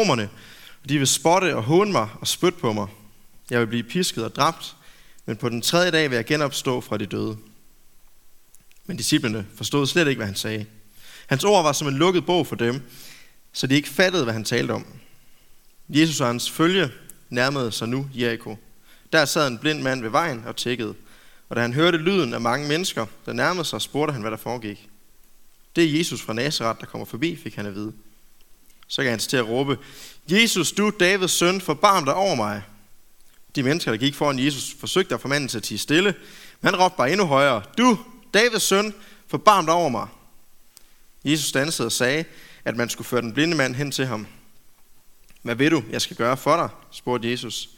romerne, og de vil spotte og håne mig og spytte på mig. Jeg vil blive pisket og dræbt, men på den tredje dag vil jeg genopstå fra de døde. Men disciplene forstod slet ikke, hvad han sagde. Hans ord var som en lukket bog for dem, så de ikke fattede, hvad han talte om. Jesus og hans følge nærmede sig nu Jericho. Der sad en blind mand ved vejen og tækkede. Og da han hørte lyden af mange mennesker, der nærmede sig, spurgte han, hvad der foregik. Det er Jesus fra Nazareth, der kommer forbi, fik han at vide. Så gav han til at råbe, Jesus, du Davids søn, forbarm dig over mig. De mennesker, der gik foran Jesus, forsøgte at få manden til at tige stille, men han råbte bare endnu højere, du, Davids søn, forbarm dig over mig. Jesus dansede og sagde, at man skulle føre den blinde mand hen til ham. Hvad vil du, jeg skal gøre for dig? spurgte Jesus.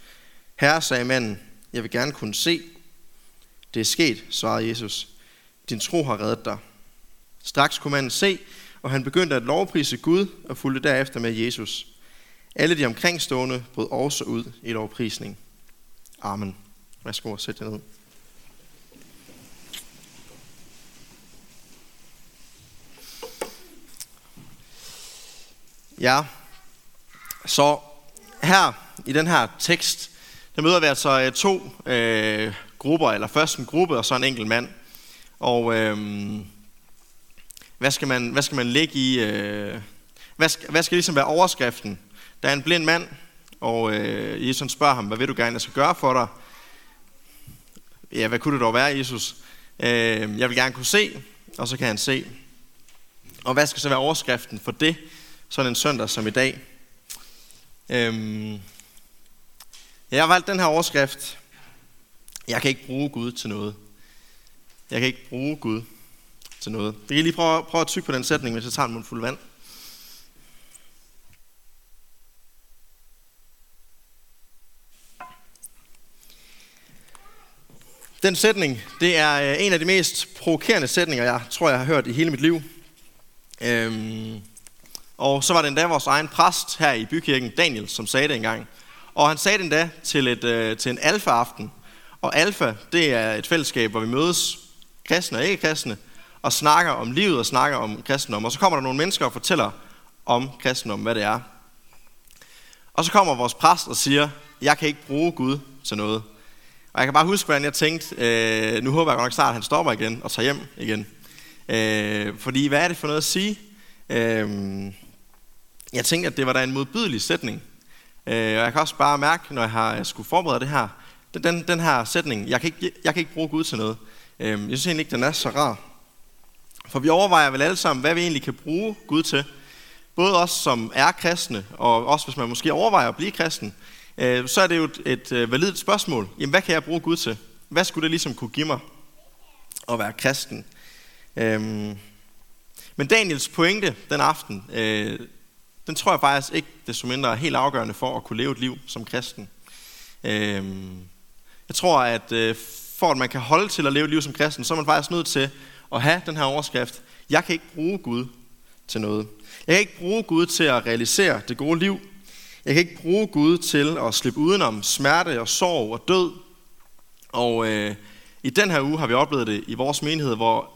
Herre, sagde manden, jeg vil gerne kunne se. Det er sket, svarede Jesus. Din tro har reddet dig. Straks kunne manden se, og han begyndte at lovprise Gud og fulgte derefter med Jesus. Alle de omkringstående brød også ud i lovprisning. Amen. Værsgo og sæt jer ned. Ja, så her i den her tekst, der møder vi altså øh, to øh, grupper, eller først en gruppe og så en enkelt mand. Og øh, hvad, skal man, hvad skal man lægge i, øh, hvad, skal, hvad skal ligesom være overskriften? Der er en blind mand, og øh, Jesus spørger ham, hvad vil du gerne, jeg skal gøre for dig? Ja, hvad kunne det dog være, Jesus? Øh, jeg vil gerne kunne se, og så kan han se. Og hvad skal så være overskriften for det, sådan en søndag som i dag? Øh, jeg har valgt den her overskrift. Jeg kan ikke bruge Gud til noget. Jeg kan ikke bruge Gud til noget. Vi kan lige prøve, prøve at tykke på den sætning, hvis jeg tager en mundfuld vand. Den sætning, det er øh, en af de mest provokerende sætninger, jeg tror, jeg har hørt i hele mit liv. Øhm, og så var det endda vores egen præst her i bykirken, Daniel, som sagde det engang. Og han sagde det endda til, et, øh, til en alfa-aften. Og alfa, det er et fællesskab, hvor vi mødes, kristne og ikke-kristne, og snakker om livet og snakker om kristendom. Og så kommer der nogle mennesker og fortæller om kristendom, hvad det er. Og så kommer vores præst og siger, jeg kan ikke bruge Gud til noget. Og jeg kan bare huske, hvordan jeg tænkte, øh, nu håber jeg godt nok snart, at han stopper igen og tager hjem igen. Øh, fordi hvad er det for noget at sige? Øh, jeg tænkte, at det var da en modbydelig sætning. Øh, og jeg kan også bare mærke, når jeg har skulle forberede det her, den, den, den her sætning, jeg kan, ikke, jeg kan ikke bruge Gud til noget. Øh, jeg synes egentlig ikke, den er så rar. For vi overvejer vel alle sammen, hvad vi egentlig kan bruge Gud til. Både os, som er kristne, og også hvis man måske overvejer at blive kristen, øh, så er det jo et, et øh, validt spørgsmål. Jamen, hvad kan jeg bruge Gud til? Hvad skulle det ligesom kunne give mig at være kristen? Øhm, men Daniels pointe den aften, øh, den tror jeg faktisk ikke desto mindre er helt afgørende for at kunne leve et liv som kristen. Øhm, jeg tror, at øh, for at man kan holde til at leve et liv som kristen, så er man faktisk nødt til at have den her overskrift. Jeg kan ikke bruge Gud til noget. Jeg kan ikke bruge Gud til at realisere det gode liv. Jeg kan ikke bruge Gud til at slippe udenom smerte og sorg og død. Og øh, i den her uge har vi oplevet det i vores menighed, hvor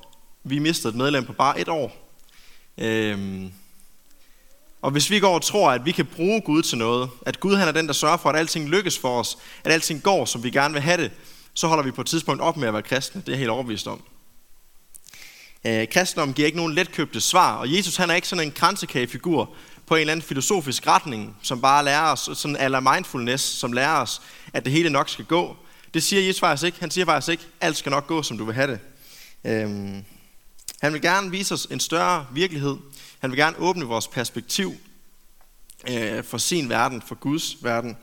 vi mistede et medlem på bare et år. Øhm, og hvis vi går og tror, at vi kan bruge Gud til noget, at Gud han er den, der sørger for, at alting lykkes for os, at alting går, som vi gerne vil have det, så holder vi på et tidspunkt op med at være kristne. Det er jeg helt overbevist om. Øh, kristendom giver ikke nogen letkøbte svar, og Jesus han er ikke sådan en kransekagefigur på en eller anden filosofisk retning, som bare lærer os, sådan aller mindfulness, som lærer os, at det hele nok skal gå. Det siger Jesus faktisk ikke. Han siger faktisk ikke, alt skal nok gå, som du vil have det. Øhm, han vil gerne vise os en større virkelighed. Han vil gerne åbne vores perspektiv øh, for sin verden, for Guds verden.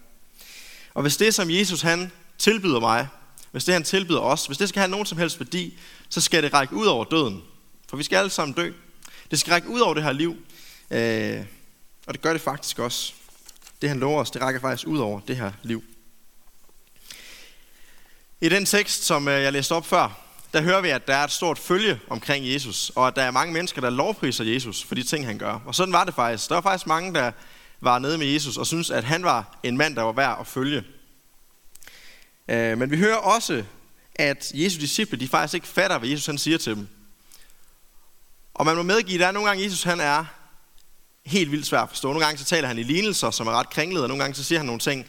Og hvis det, som Jesus han tilbyder mig, hvis det han tilbyder os, hvis det skal have nogen som helst værdi, så skal det række ud over døden. For vi skal alle sammen dø. Det skal række ud over det her liv. Øh, og det gør det faktisk også. Det han lover os, det rækker faktisk ud over det her liv. I den tekst, som øh, jeg læste op før, der hører vi, at der er et stort følge omkring Jesus, og at der er mange mennesker, der lovpriser Jesus for de ting, han gør. Og sådan var det faktisk. Der var faktisk mange, der var nede med Jesus og synes at han var en mand, der var værd at følge. Øh, men vi hører også, at Jesu disciple, de faktisk ikke fatter, hvad Jesus han siger til dem. Og man må medgive, at der er nogle gange, Jesus han er helt vildt svært at forstå. Nogle gange så taler han i lignelser, som er ret kringlede, og nogle gange så siger han nogle ting,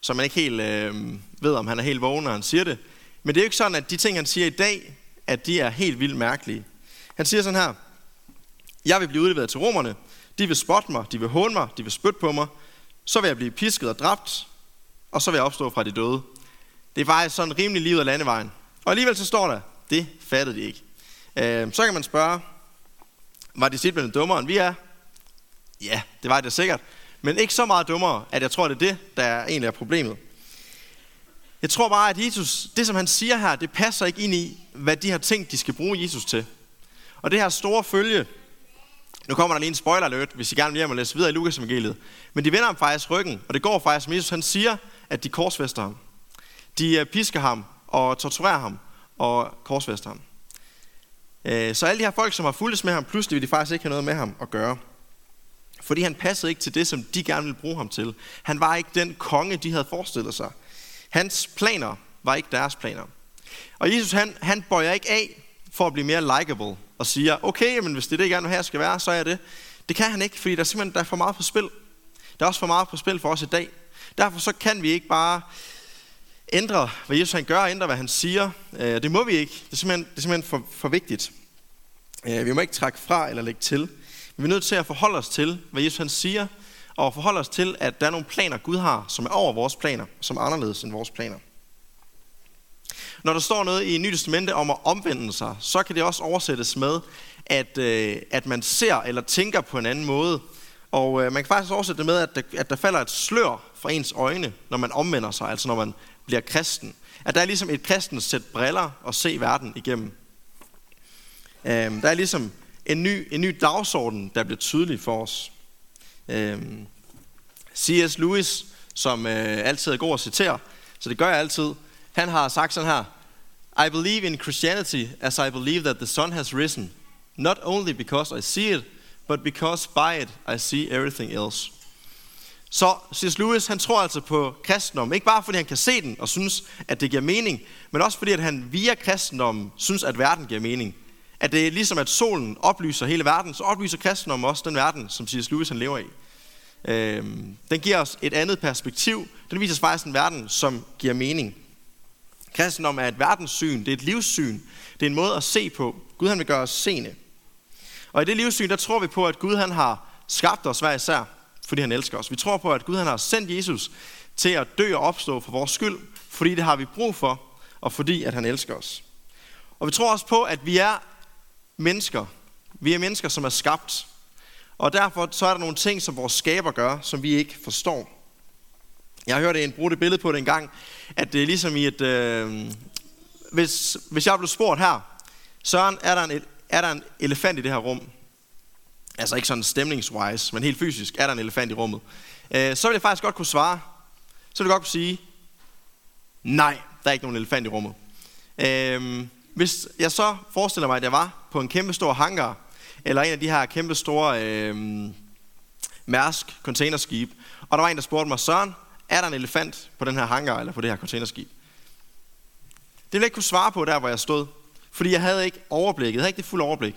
som man ikke helt øh, ved, om han er helt vågen, når han siger det. Men det er jo ikke sådan, at de ting, han siger i dag, at de er helt vildt mærkelige. Han siger sådan her, jeg vil blive udleveret til romerne, de vil spotte mig, de vil håne mig, de vil spytte på mig, så vil jeg blive pisket og dræbt, og så vil jeg opstå fra de døde. Det er faktisk sådan rimelig livet af landevejen. Og alligevel så står der, det fattede de ikke. Øh, så kan man spørge, var disciplinen dummere end vi er? Ja, det var det sikkert. Men ikke så meget dummere, at jeg tror, det er det, der er egentlig er problemet. Jeg tror bare, at Jesus, det som han siger her, det passer ikke ind i, hvad de har tænkt, de skal bruge Jesus til. Og det her store følge, nu kommer der lige en spoiler alert, hvis I gerne vil hjem og læse videre i Lukas evangeliet. Men de vender ham faktisk ryggen, og det går faktisk, som Jesus han siger, at de korsfester ham. De øh, pisker ham og torturerer ham og korsfester ham. Øh, så alle de her folk, som har fulgtes med ham, pludselig vil de faktisk ikke have noget med ham at gøre. Fordi han passede ikke til det, som de gerne ville bruge ham til. Han var ikke den konge, de havde forestillet sig. Hans planer var ikke deres planer. Og Jesus, han, han bøjer ikke af for at blive mere likable og siger, okay, men hvis det er det, jeg gerne vil have, skal være, så er det. Det kan han ikke, fordi der er simpelthen der er for meget på spil. Der er også for meget på spil for os i dag. Derfor så kan vi ikke bare ændre, hvad Jesus han gør, og ændre, hvad han siger. Øh, det må vi ikke. Det er simpelthen, det er simpelthen for, for vigtigt. Øh, vi må ikke trække fra eller lægge til. Vi er nødt til at forholde os til, hvad Jesus han siger, og forholde os til, at der er nogle planer, Gud har, som er over vores planer, som er anderledes end vores planer. Når der står noget i Nye Testamente om at omvende sig, så kan det også oversættes med, at, øh, at man ser eller tænker på en anden måde. Og øh, man kan faktisk oversætte det med, at der, at der falder et slør fra ens øjne, når man omvender sig, altså når man bliver kristen. At der er ligesom et kristens sæt briller og se verden igennem. Øhm, der er ligesom en ny, en ny dagsorden, der bliver tydelig for os. Øhm, C.S. Lewis, som øh, altid er god at citere, så det gør jeg altid, han har sagt sådan her, I believe in Christianity as I believe that the sun has risen, not only because I see it, but because by it I see everything else. Så C.S. Lewis, han tror altså på kristendom, ikke bare fordi han kan se den og synes, at det giver mening, men også fordi at han via kristendommen synes, at verden giver mening. At det er ligesom, at solen oplyser hele verden, så oplyser kristendommen også den verden, som C.S. Lewis han lever i. Øhm, den giver os et andet perspektiv. Den viser os faktisk en verden, som giver mening. Kristendom er et verdenssyn, det er et livssyn, det er en måde at se på. Gud han vil gøre os seende. Og i det livssyn, der tror vi på, at Gud han har skabt os hver især, fordi han elsker os. Vi tror på, at Gud han har sendt Jesus til at dø og opstå for vores skyld, fordi det har vi brug for, og fordi at han elsker os. Og vi tror også på, at vi er mennesker. Vi er mennesker, som er skabt. Og derfor så er der nogle ting, som vores skaber gør, som vi ikke forstår. Jeg hørte en brugte billede på det en gang, at det er ligesom i et... Øh, hvis, hvis jeg blev spurgt her, Søren, er der, en, er der en elefant i det her rum? Altså ikke sådan stemningswise, men helt fysisk, er der en elefant i rummet? Øh, så vil jeg faktisk godt kunne svare. Så vil jeg godt kunne sige, nej, der er ikke nogen elefant i rummet. Øh, hvis jeg så forestiller mig, at jeg var på en kæmpe stor hangar, eller en af de her kæmpe store øh, Mærsk containerskib, og der var en, der spurgte mig, Søren, er der en elefant på den her hangar eller på det her containerskib? Det ville jeg ikke kunne svare på der, hvor jeg stod, fordi jeg havde ikke overblikket, jeg havde ikke det fulde overblik.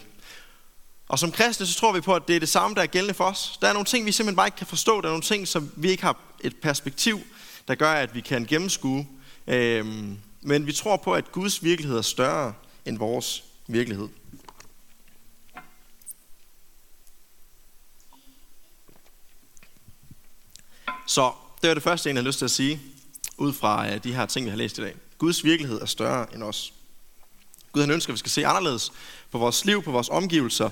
Og som kristne, så tror vi på, at det er det samme, der er gældende for os. Der er nogle ting, vi simpelthen bare ikke kan forstå. Der er nogle ting, som vi ikke har et perspektiv, der gør, at vi kan gennemskue. Øhm, men vi tror på, at Guds virkelighed er større end vores virkelighed. Så det er det første, jeg har lyst til at sige, ud fra øh, de her ting, vi har læst i dag. Guds virkelighed er større end os. Gud han ønsker, at vi skal se anderledes på vores liv, på vores omgivelser.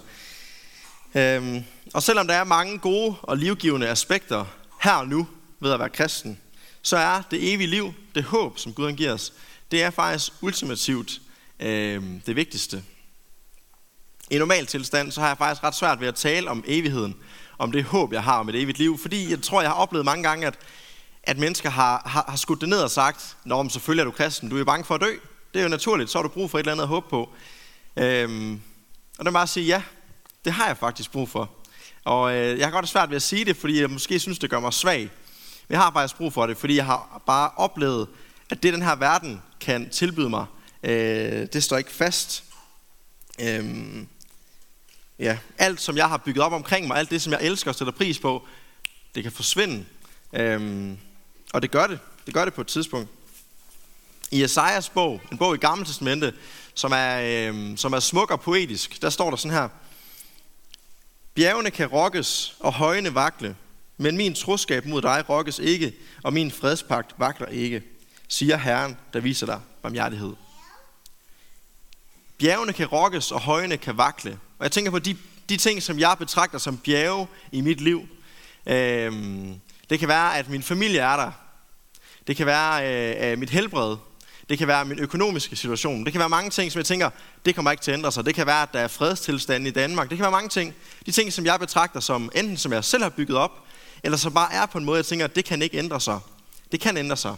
Øhm, og selvom der er mange gode og livgivende aspekter her og nu ved at være kristen, så er det evige liv, det håb, som Gud han giver os, det er faktisk ultimativt øhm, det vigtigste. I normal tilstand, så har jeg faktisk ret svært ved at tale om evigheden, om det håb, jeg har om et evigt liv. Fordi jeg tror, jeg har oplevet mange gange, at, at mennesker har, har, har skudt det ned og sagt, Nå, men selvfølgelig er du kristen, du er jo bange for at dø. Det er jo naturligt, så har du brug for et eller andet at håbe på. Øhm, og der må bare sige, ja, det har jeg faktisk brug for. Og øh, jeg har godt svært ved at sige det, fordi jeg måske synes, det gør mig svag. Men jeg har faktisk brug for det, fordi jeg har bare oplevet, at det, den her verden kan tilbyde mig, øh, det står ikke fast. Øh, ja, alt, som jeg har bygget op omkring mig, alt det, som jeg elsker og sætter pris på, det kan forsvinde. Øh, og det gør det. Det gør det på et tidspunkt. I Esajas bog, en bog i Gamle Testamente, som er, øh, som er smuk og poetisk, der står der sådan her. Bjergene kan rokkes og højene vakle, men min troskab mod dig rokkes ikke, og min fredspagt vakler ikke, siger Herren, der viser dig barmhjertighed. Bjergene kan rokkes, og højene kan vakle. Og jeg tænker på de, de ting, som jeg betragter som bjerge i mit liv. Øhm, det kan være, at min familie er der. Det kan være øh, mit helbred. Det kan være min økonomiske situation. Det kan være mange ting, som jeg tænker, det kommer ikke til at ændre sig. Det kan være, at der er fredstilstand i Danmark. Det kan være mange ting. De ting, som jeg betragter som enten som jeg selv har bygget op, eller som bare er på en måde, jeg tænker, det kan ikke ændre sig. Det kan ændre sig.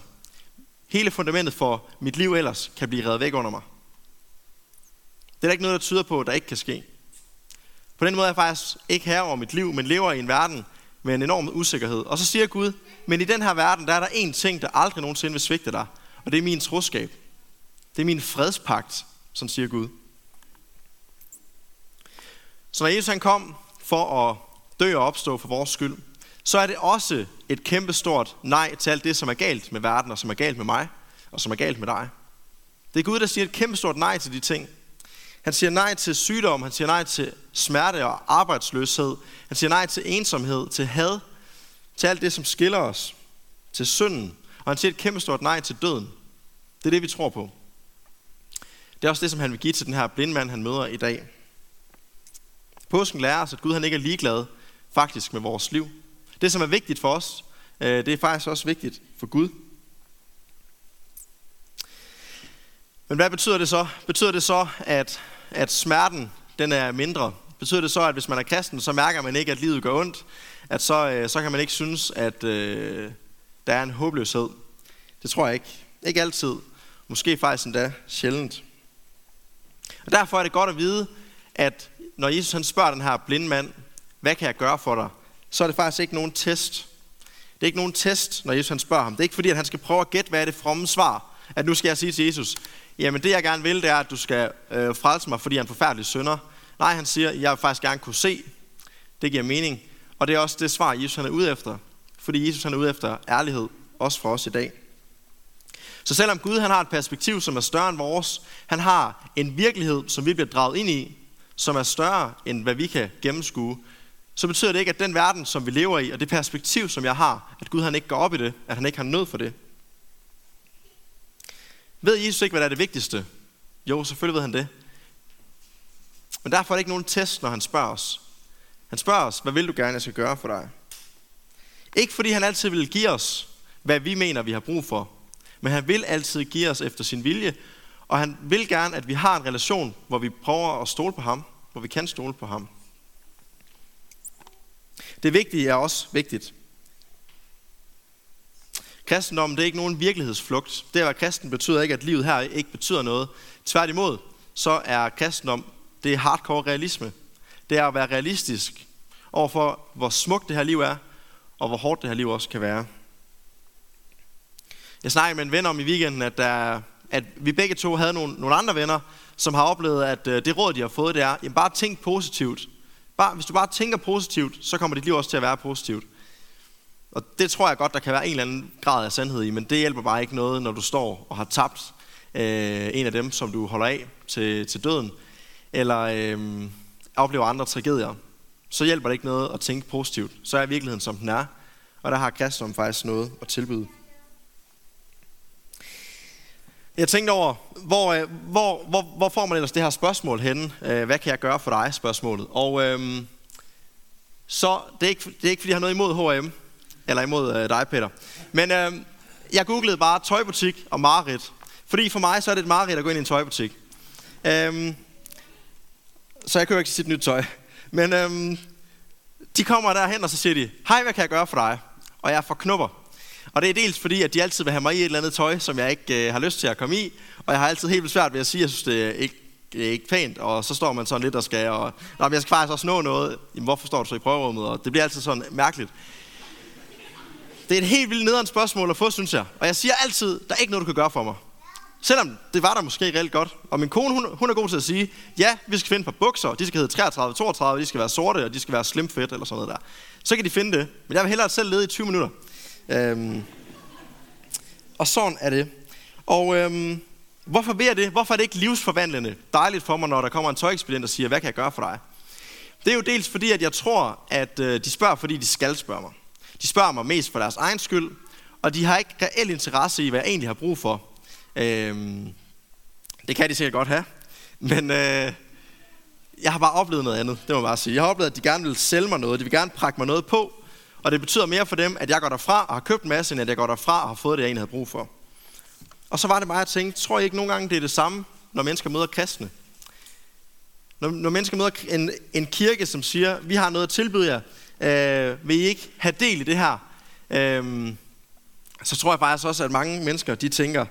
Hele fundamentet for mit liv ellers kan blive reddet væk under mig. Det er der ikke noget, der tyder på, at der ikke kan ske. På den måde er jeg faktisk ikke her over mit liv, men lever i en verden med en enorm usikkerhed. Og så siger Gud, men i den her verden, der er der én ting, der aldrig nogensinde vil svigte dig. Og det er min troskab. Det er min fredspagt, som siger Gud. Så når Jesus han kom for at dø og opstå for vores skyld, så er det også et kæmpestort nej til alt det, som er galt med verden, og som er galt med mig, og som er galt med dig. Det er Gud, der siger et kæmpestort nej til de ting. Han siger nej til sygdom, han siger nej til smerte og arbejdsløshed. Han siger nej til ensomhed, til had, til alt det, som skiller os, til synden. Og han siger et kæmpestort nej til døden. Det er det, vi tror på. Det er også det, som han vil give til den her blindmand, han møder i dag. Påsken lærer os, at Gud han ikke er ligeglad faktisk med vores liv. Det, som er vigtigt for os, øh, det er faktisk også vigtigt for Gud. Men hvad betyder det så? Betyder det så, at, at smerten den er mindre? Betyder det så, at hvis man er kristen, så mærker man ikke, at livet gør ondt? At så, øh, så kan man ikke synes, at øh, der er en håbløshed? Det tror jeg ikke. Ikke altid. Måske faktisk endda sjældent. Og derfor er det godt at vide, at når Jesus han spørger den her blinde mand, hvad kan jeg gøre for dig? Så er det faktisk ikke nogen test. Det er ikke nogen test, når Jesus han spørger ham. Det er ikke fordi, at han skal prøve at gætte, hvad er det fromme svar. At nu skal jeg sige til Jesus, jamen det jeg gerne vil, det er, at du skal øh, frelse mig, fordi jeg er en forfærdelig synder. Nej, han siger, jeg vil faktisk gerne kunne se. Det giver mening. Og det er også det svar, Jesus han er ude efter. Fordi Jesus han er ude efter ærlighed, også for os i dag. Så selvom Gud han har et perspektiv, som er større end vores, han har en virkelighed, som vi bliver draget ind i, som er større end hvad vi kan gennemskue, så betyder det ikke, at den verden, som vi lever i, og det perspektiv, som jeg har, at Gud han ikke går op i det, at han ikke har nød for det. Ved Jesus ikke, hvad der er det vigtigste? Jo, selvfølgelig ved han det. Men derfor er det ikke nogen test, når han spørger os. Han spørger os, hvad vil du gerne, jeg skal gøre for dig? Ikke fordi han altid vil give os, hvad vi mener, vi har brug for. Men han vil altid give os efter sin vilje. Og han vil gerne, at vi har en relation, hvor vi prøver at stole på ham. Hvor vi kan stole på ham. Det vigtige er også vigtigt. Kristendommen det er ikke nogen virkelighedsflugt. Det at være kristen betyder ikke, at livet her ikke betyder noget. Tværtimod, så er kristendom det er hardcore realisme. Det er at være realistisk overfor, hvor smukt det her liv er, og hvor hårdt det her liv også kan være. Jeg snakkede med en ven om i weekenden, at, der, at vi begge to havde nogle, nogle andre venner, som har oplevet, at øh, det råd, de har fået, det er, jamen bare tænk positivt. Bare, hvis du bare tænker positivt, så kommer dit liv også til at være positivt. Og det tror jeg godt, der kan være en eller anden grad af sandhed i, men det hjælper bare ikke noget, når du står og har tabt øh, en af dem, som du holder af til, til døden, eller øh, oplever andre tragedier. Så hjælper det ikke noget at tænke positivt. Så er virkeligheden, som den er, og der har kristendommen faktisk noget at tilbyde. Jeg tænkte over, hvor, øh, hvor, hvor, hvor får man ellers det her spørgsmål henne? Øh, hvad kan jeg gøre for dig? Spørgsmålet. Og øhm, så, det er, ikke, det er ikke, fordi jeg har noget imod H&M, eller imod øh, dig, Peter. Men øhm, jeg googlede bare tøjbutik og mareridt. Fordi for mig, så er det et mareridt at gå ind i en tøjbutik. Øhm, så jeg køber ikke sit nyt tøj. Men øhm, de kommer derhen, og så siger de, hej, hvad kan jeg gøre for dig? Og jeg får knupper. Og det er dels fordi, at de altid vil have mig i et eller andet tøj, som jeg ikke øh, har lyst til at komme i. Og jeg har altid helt vildt svært ved at sige, at jeg synes, det er ikke, det er ikke pænt. Og så står man sådan lidt og skal, og Nå, men jeg skal faktisk også nå noget. Jamen, hvorfor står du så i prøverummet? Og det bliver altid sådan mærkeligt. Det er et helt vildt nederen spørgsmål at få, synes jeg. Og jeg siger altid, der er ikke noget, du kan gøre for mig. Selvom det var der måske reelt godt. Og min kone, hun, hun er god til at sige, ja, vi skal finde på bukser, de skal hedde 33, 32, de skal være sorte, og de skal være slim fit, eller sådan noget der. Så kan de finde det. Men jeg vil hellere selv lede i 20 minutter. Øhm. Og sådan er det. Og øhm, hvorfor vil jeg det? Hvorfor er det ikke livsforvandlende? Dejligt for mig, når der kommer en tøjekspedient og siger, hvad kan jeg gøre for dig? Det er jo dels fordi, at jeg tror, at øh, de spørger, fordi de skal spørge mig. De spørger mig mest for deres egen skyld, og de har ikke reel interesse i, hvad jeg egentlig har brug for. Øhm, det kan de sikkert godt have, men øh, jeg har bare oplevet noget andet, det må jeg bare sige. Jeg har oplevet, at de gerne vil sælge mig noget, de vil gerne prakke mig noget på, og det betyder mere for dem, at jeg går derfra og har købt en masse, end at jeg går derfra og har fået det, jeg egentlig havde brug for. Og så var det bare, at jeg tænkte, tror jeg ikke nogle gange, det er det samme, når mennesker møder kristne? Når, når mennesker møder en, en kirke, som siger, vi har noget at tilbyde jer, øh, vil I ikke have del i det her? Øh, så tror jeg faktisk også, at mange mennesker, de tænker,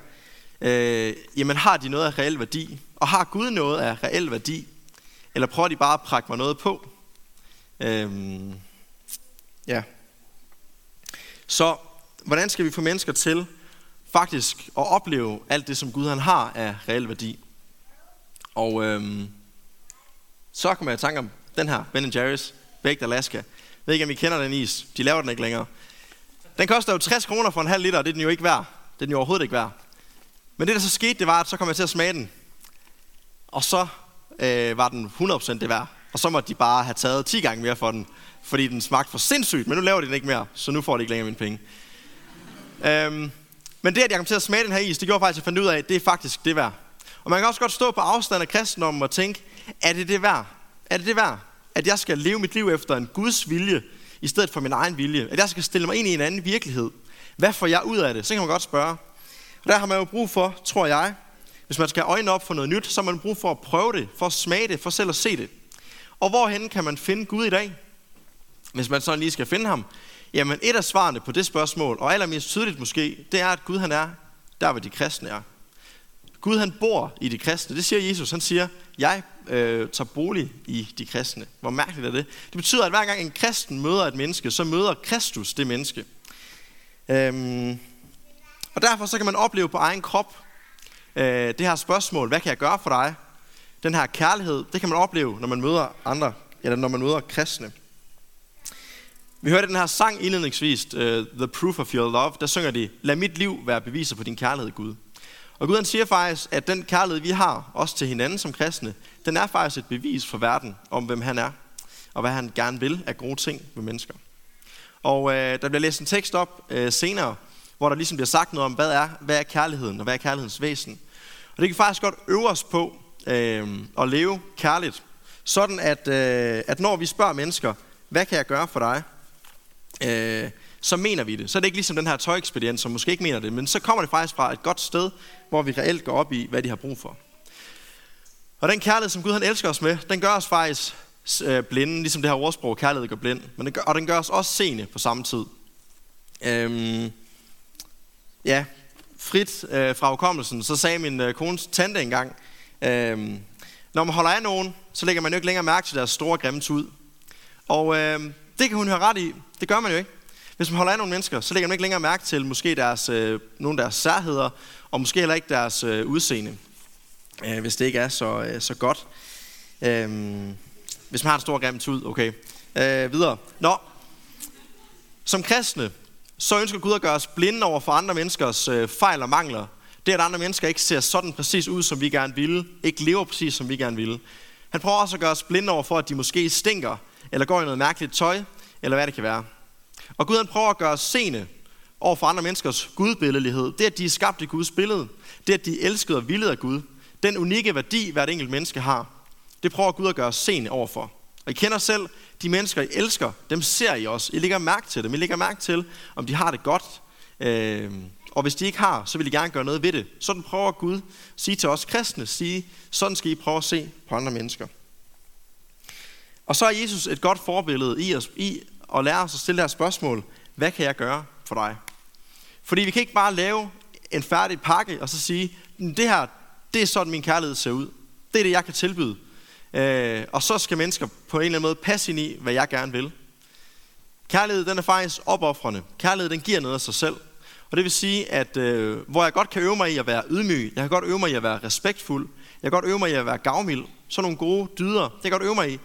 øh, jamen har de noget af reel værdi? Og har Gud noget af reel værdi? Eller prøver de bare at prakke mig noget på? Øh, ja. Så hvordan skal vi få mennesker til faktisk at opleve alt det, som Gud han har af reel værdi? Og øhm, så kommer jeg i tanke om den her, Ben Jerry's Baked Alaska. Jeg ved ikke, om I kender den is. De laver den ikke længere. Den koster jo 60 kroner for en halv liter, og det er den jo ikke værd. Det er den jo overhovedet ikke værd. Men det, der så skete, det var, at så kom jeg til at smage den. Og så øh, var den 100% det værd. Og så måtte de bare have taget 10 gange mere for den, fordi den smagte for sindssygt, men nu laver de den ikke mere, så nu får de ikke længere mine penge. øhm, men det, at jeg kom til at smage den her is, det gjorde faktisk, at jeg fandt ud af, at det er faktisk det værd. Og man kan også godt stå på afstand af kristendommen og tænke, er det det værd? Er det det værd, at jeg skal leve mit liv efter en Guds vilje, i stedet for min egen vilje? At jeg skal stille mig ind i en anden virkelighed? Hvad får jeg ud af det? Så kan man godt spørge. Og der har man jo brug for, tror jeg, hvis man skal have øjnene op for noget nyt, så har man brug for at prøve det, for at smage det, for selv at se det. Og hvorhen kan man finde Gud i dag? Hvis man sådan lige skal finde ham. Jamen et af svarene på det spørgsmål, og allermest tydeligt måske, det er, at Gud han er der, hvor de kristne er. Gud han bor i de kristne. Det siger Jesus. Han siger, jeg øh, tager bolig i de kristne. Hvor mærkeligt er det? Det betyder, at hver gang en kristen møder et menneske, så møder Kristus det menneske. Øhm, og derfor så kan man opleve på egen krop øh, det her spørgsmål, hvad kan jeg gøre for dig? Den her kærlighed, det kan man opleve, når man møder andre, eller når man møder kristne. Vi hørte den her sang indledningsvis, uh, The Proof of Your Love, der synger de, lad mit liv være beviser på din kærlighed, Gud. Og Gud han siger faktisk, at den kærlighed, vi har, også til hinanden som kristne, den er faktisk et bevis for verden om, hvem han er, og hvad han gerne vil af gode ting med mennesker. Og øh, der bliver læst en tekst op øh, senere, hvor der ligesom bliver sagt noget om, hvad er, hvad er kærligheden, og hvad er kærlighedens væsen. Og det kan faktisk godt øve os på øh, at leve kærligt, sådan at, øh, at når vi spørger mennesker, hvad kan jeg gøre for dig, øh, så mener vi det. Så er det ikke ligesom den her tøjekspedient, som måske ikke mener det, men så kommer det faktisk fra et godt sted, hvor vi reelt går op i, hvad de har brug for. Og den kærlighed, som Gud han elsker os med, den gør os faktisk øh, blinde, ligesom det her ordsprog, kærlighed gør blind, men den gør, og den gør os også seende på samme tid. Øhm, ja, frit øh, fra hukommelsen, så sagde min øh, kones tante engang, øh, når man holder af nogen, så lægger man jo ikke længere mærke til deres store grimme ud. Og øh, det kan hun høre ret i. Det gør man jo ikke. Hvis man holder af nogle mennesker, så lægger man ikke længere mærke til måske deres, øh, nogle af deres særheder, og måske heller ikke deres øh, udseende, øh, hvis det ikke er så, øh, så godt. Øh, hvis man har en stor grimt tud, okay. Øh, videre. Nå, som kristne, så ønsker Gud at gøre os blinde over for andre menneskers øh, fejl og mangler. Det, at andre mennesker ikke ser sådan præcis ud, som vi gerne ville, ikke lever præcis, som vi gerne ville. Han prøver også at gøre os blinde over for, at de måske stinker, eller går i noget mærkeligt tøj, eller hvad det kan være. Og Gud han prøver at gøre os seende over for andre menneskers gudbilledelighed. Det, at de er skabt i Guds billede. Det, at de er elsket og villet af Gud. Den unikke værdi, hvert enkelt menneske har. Det prøver Gud at gøre os seende overfor. Og I kender selv de mennesker, I elsker. Dem ser I også. I lægger mærke til dem. I lægger mærke til, om de har det godt. Øh, og hvis de ikke har, så vil I gerne gøre noget ved det. Sådan prøver Gud at sige til os kristne, sige, sådan skal I prøve at se på andre mennesker. Og så er Jesus et godt forbillede i, os, i at lære os at stille det her spørgsmål. Hvad kan jeg gøre for dig? Fordi vi kan ikke bare lave en færdig pakke og så sige, det her, det er sådan min kærlighed ser ud. Det er det, jeg kan tilbyde. Øh, og så skal mennesker på en eller anden måde passe ind i, hvad jeg gerne vil. Kærlighed, den er faktisk opoffrende. Kærlighed, den giver noget af sig selv. Og det vil sige, at øh, hvor jeg godt kan øve mig i at være ydmyg, jeg kan godt øve mig i at være respektfuld, jeg kan godt øve mig i at være gavmild, sådan nogle gode dyder, det kan jeg godt øve mig i.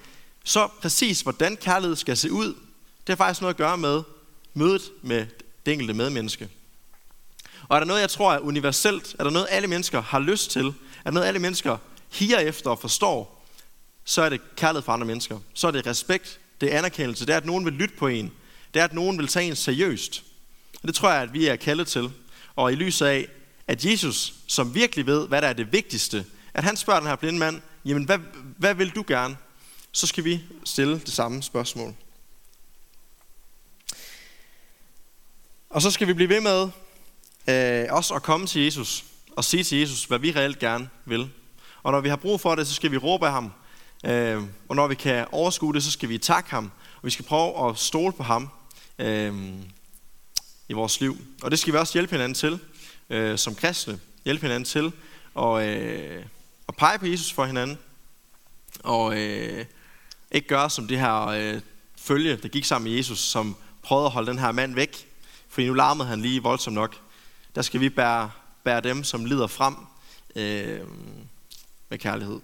Så præcis, hvordan kærlighed skal se ud, det har faktisk noget at gøre med mødet med det enkelte medmenneske. Og er der noget, jeg tror er universelt, er der noget, alle mennesker har lyst til, er der noget, alle mennesker higer efter og forstår, så er det kærlighed for andre mennesker. Så er det respekt, det er anerkendelse, det er, at nogen vil lytte på en, det er, at nogen vil tage en seriøst. Og det tror jeg, at vi er kaldet til. Og i lyset af, at Jesus, som virkelig ved, hvad der er det vigtigste, at han spørger den her blinde mand, jamen hvad, hvad vil du gerne? Så skal vi stille det samme spørgsmål. Og så skal vi blive ved med øh, også at komme til Jesus og sige til Jesus, hvad vi reelt gerne vil. Og når vi har brug for det, så skal vi råbe af ham. Øh, og når vi kan overskue det, så skal vi takke ham. Og vi skal prøve at stole på ham øh, i vores liv. Og det skal vi også hjælpe hinanden til, øh, som kristne. Hjælpe hinanden til og, øh, at pege på Jesus for hinanden. Og øh, ikke gøre som det her øh, følge, der gik sammen med Jesus, som prøvede at holde den her mand væk. For nu larmede han lige voldsomt nok. Der skal vi bære, bære dem, som lider frem øh, med kærlighed.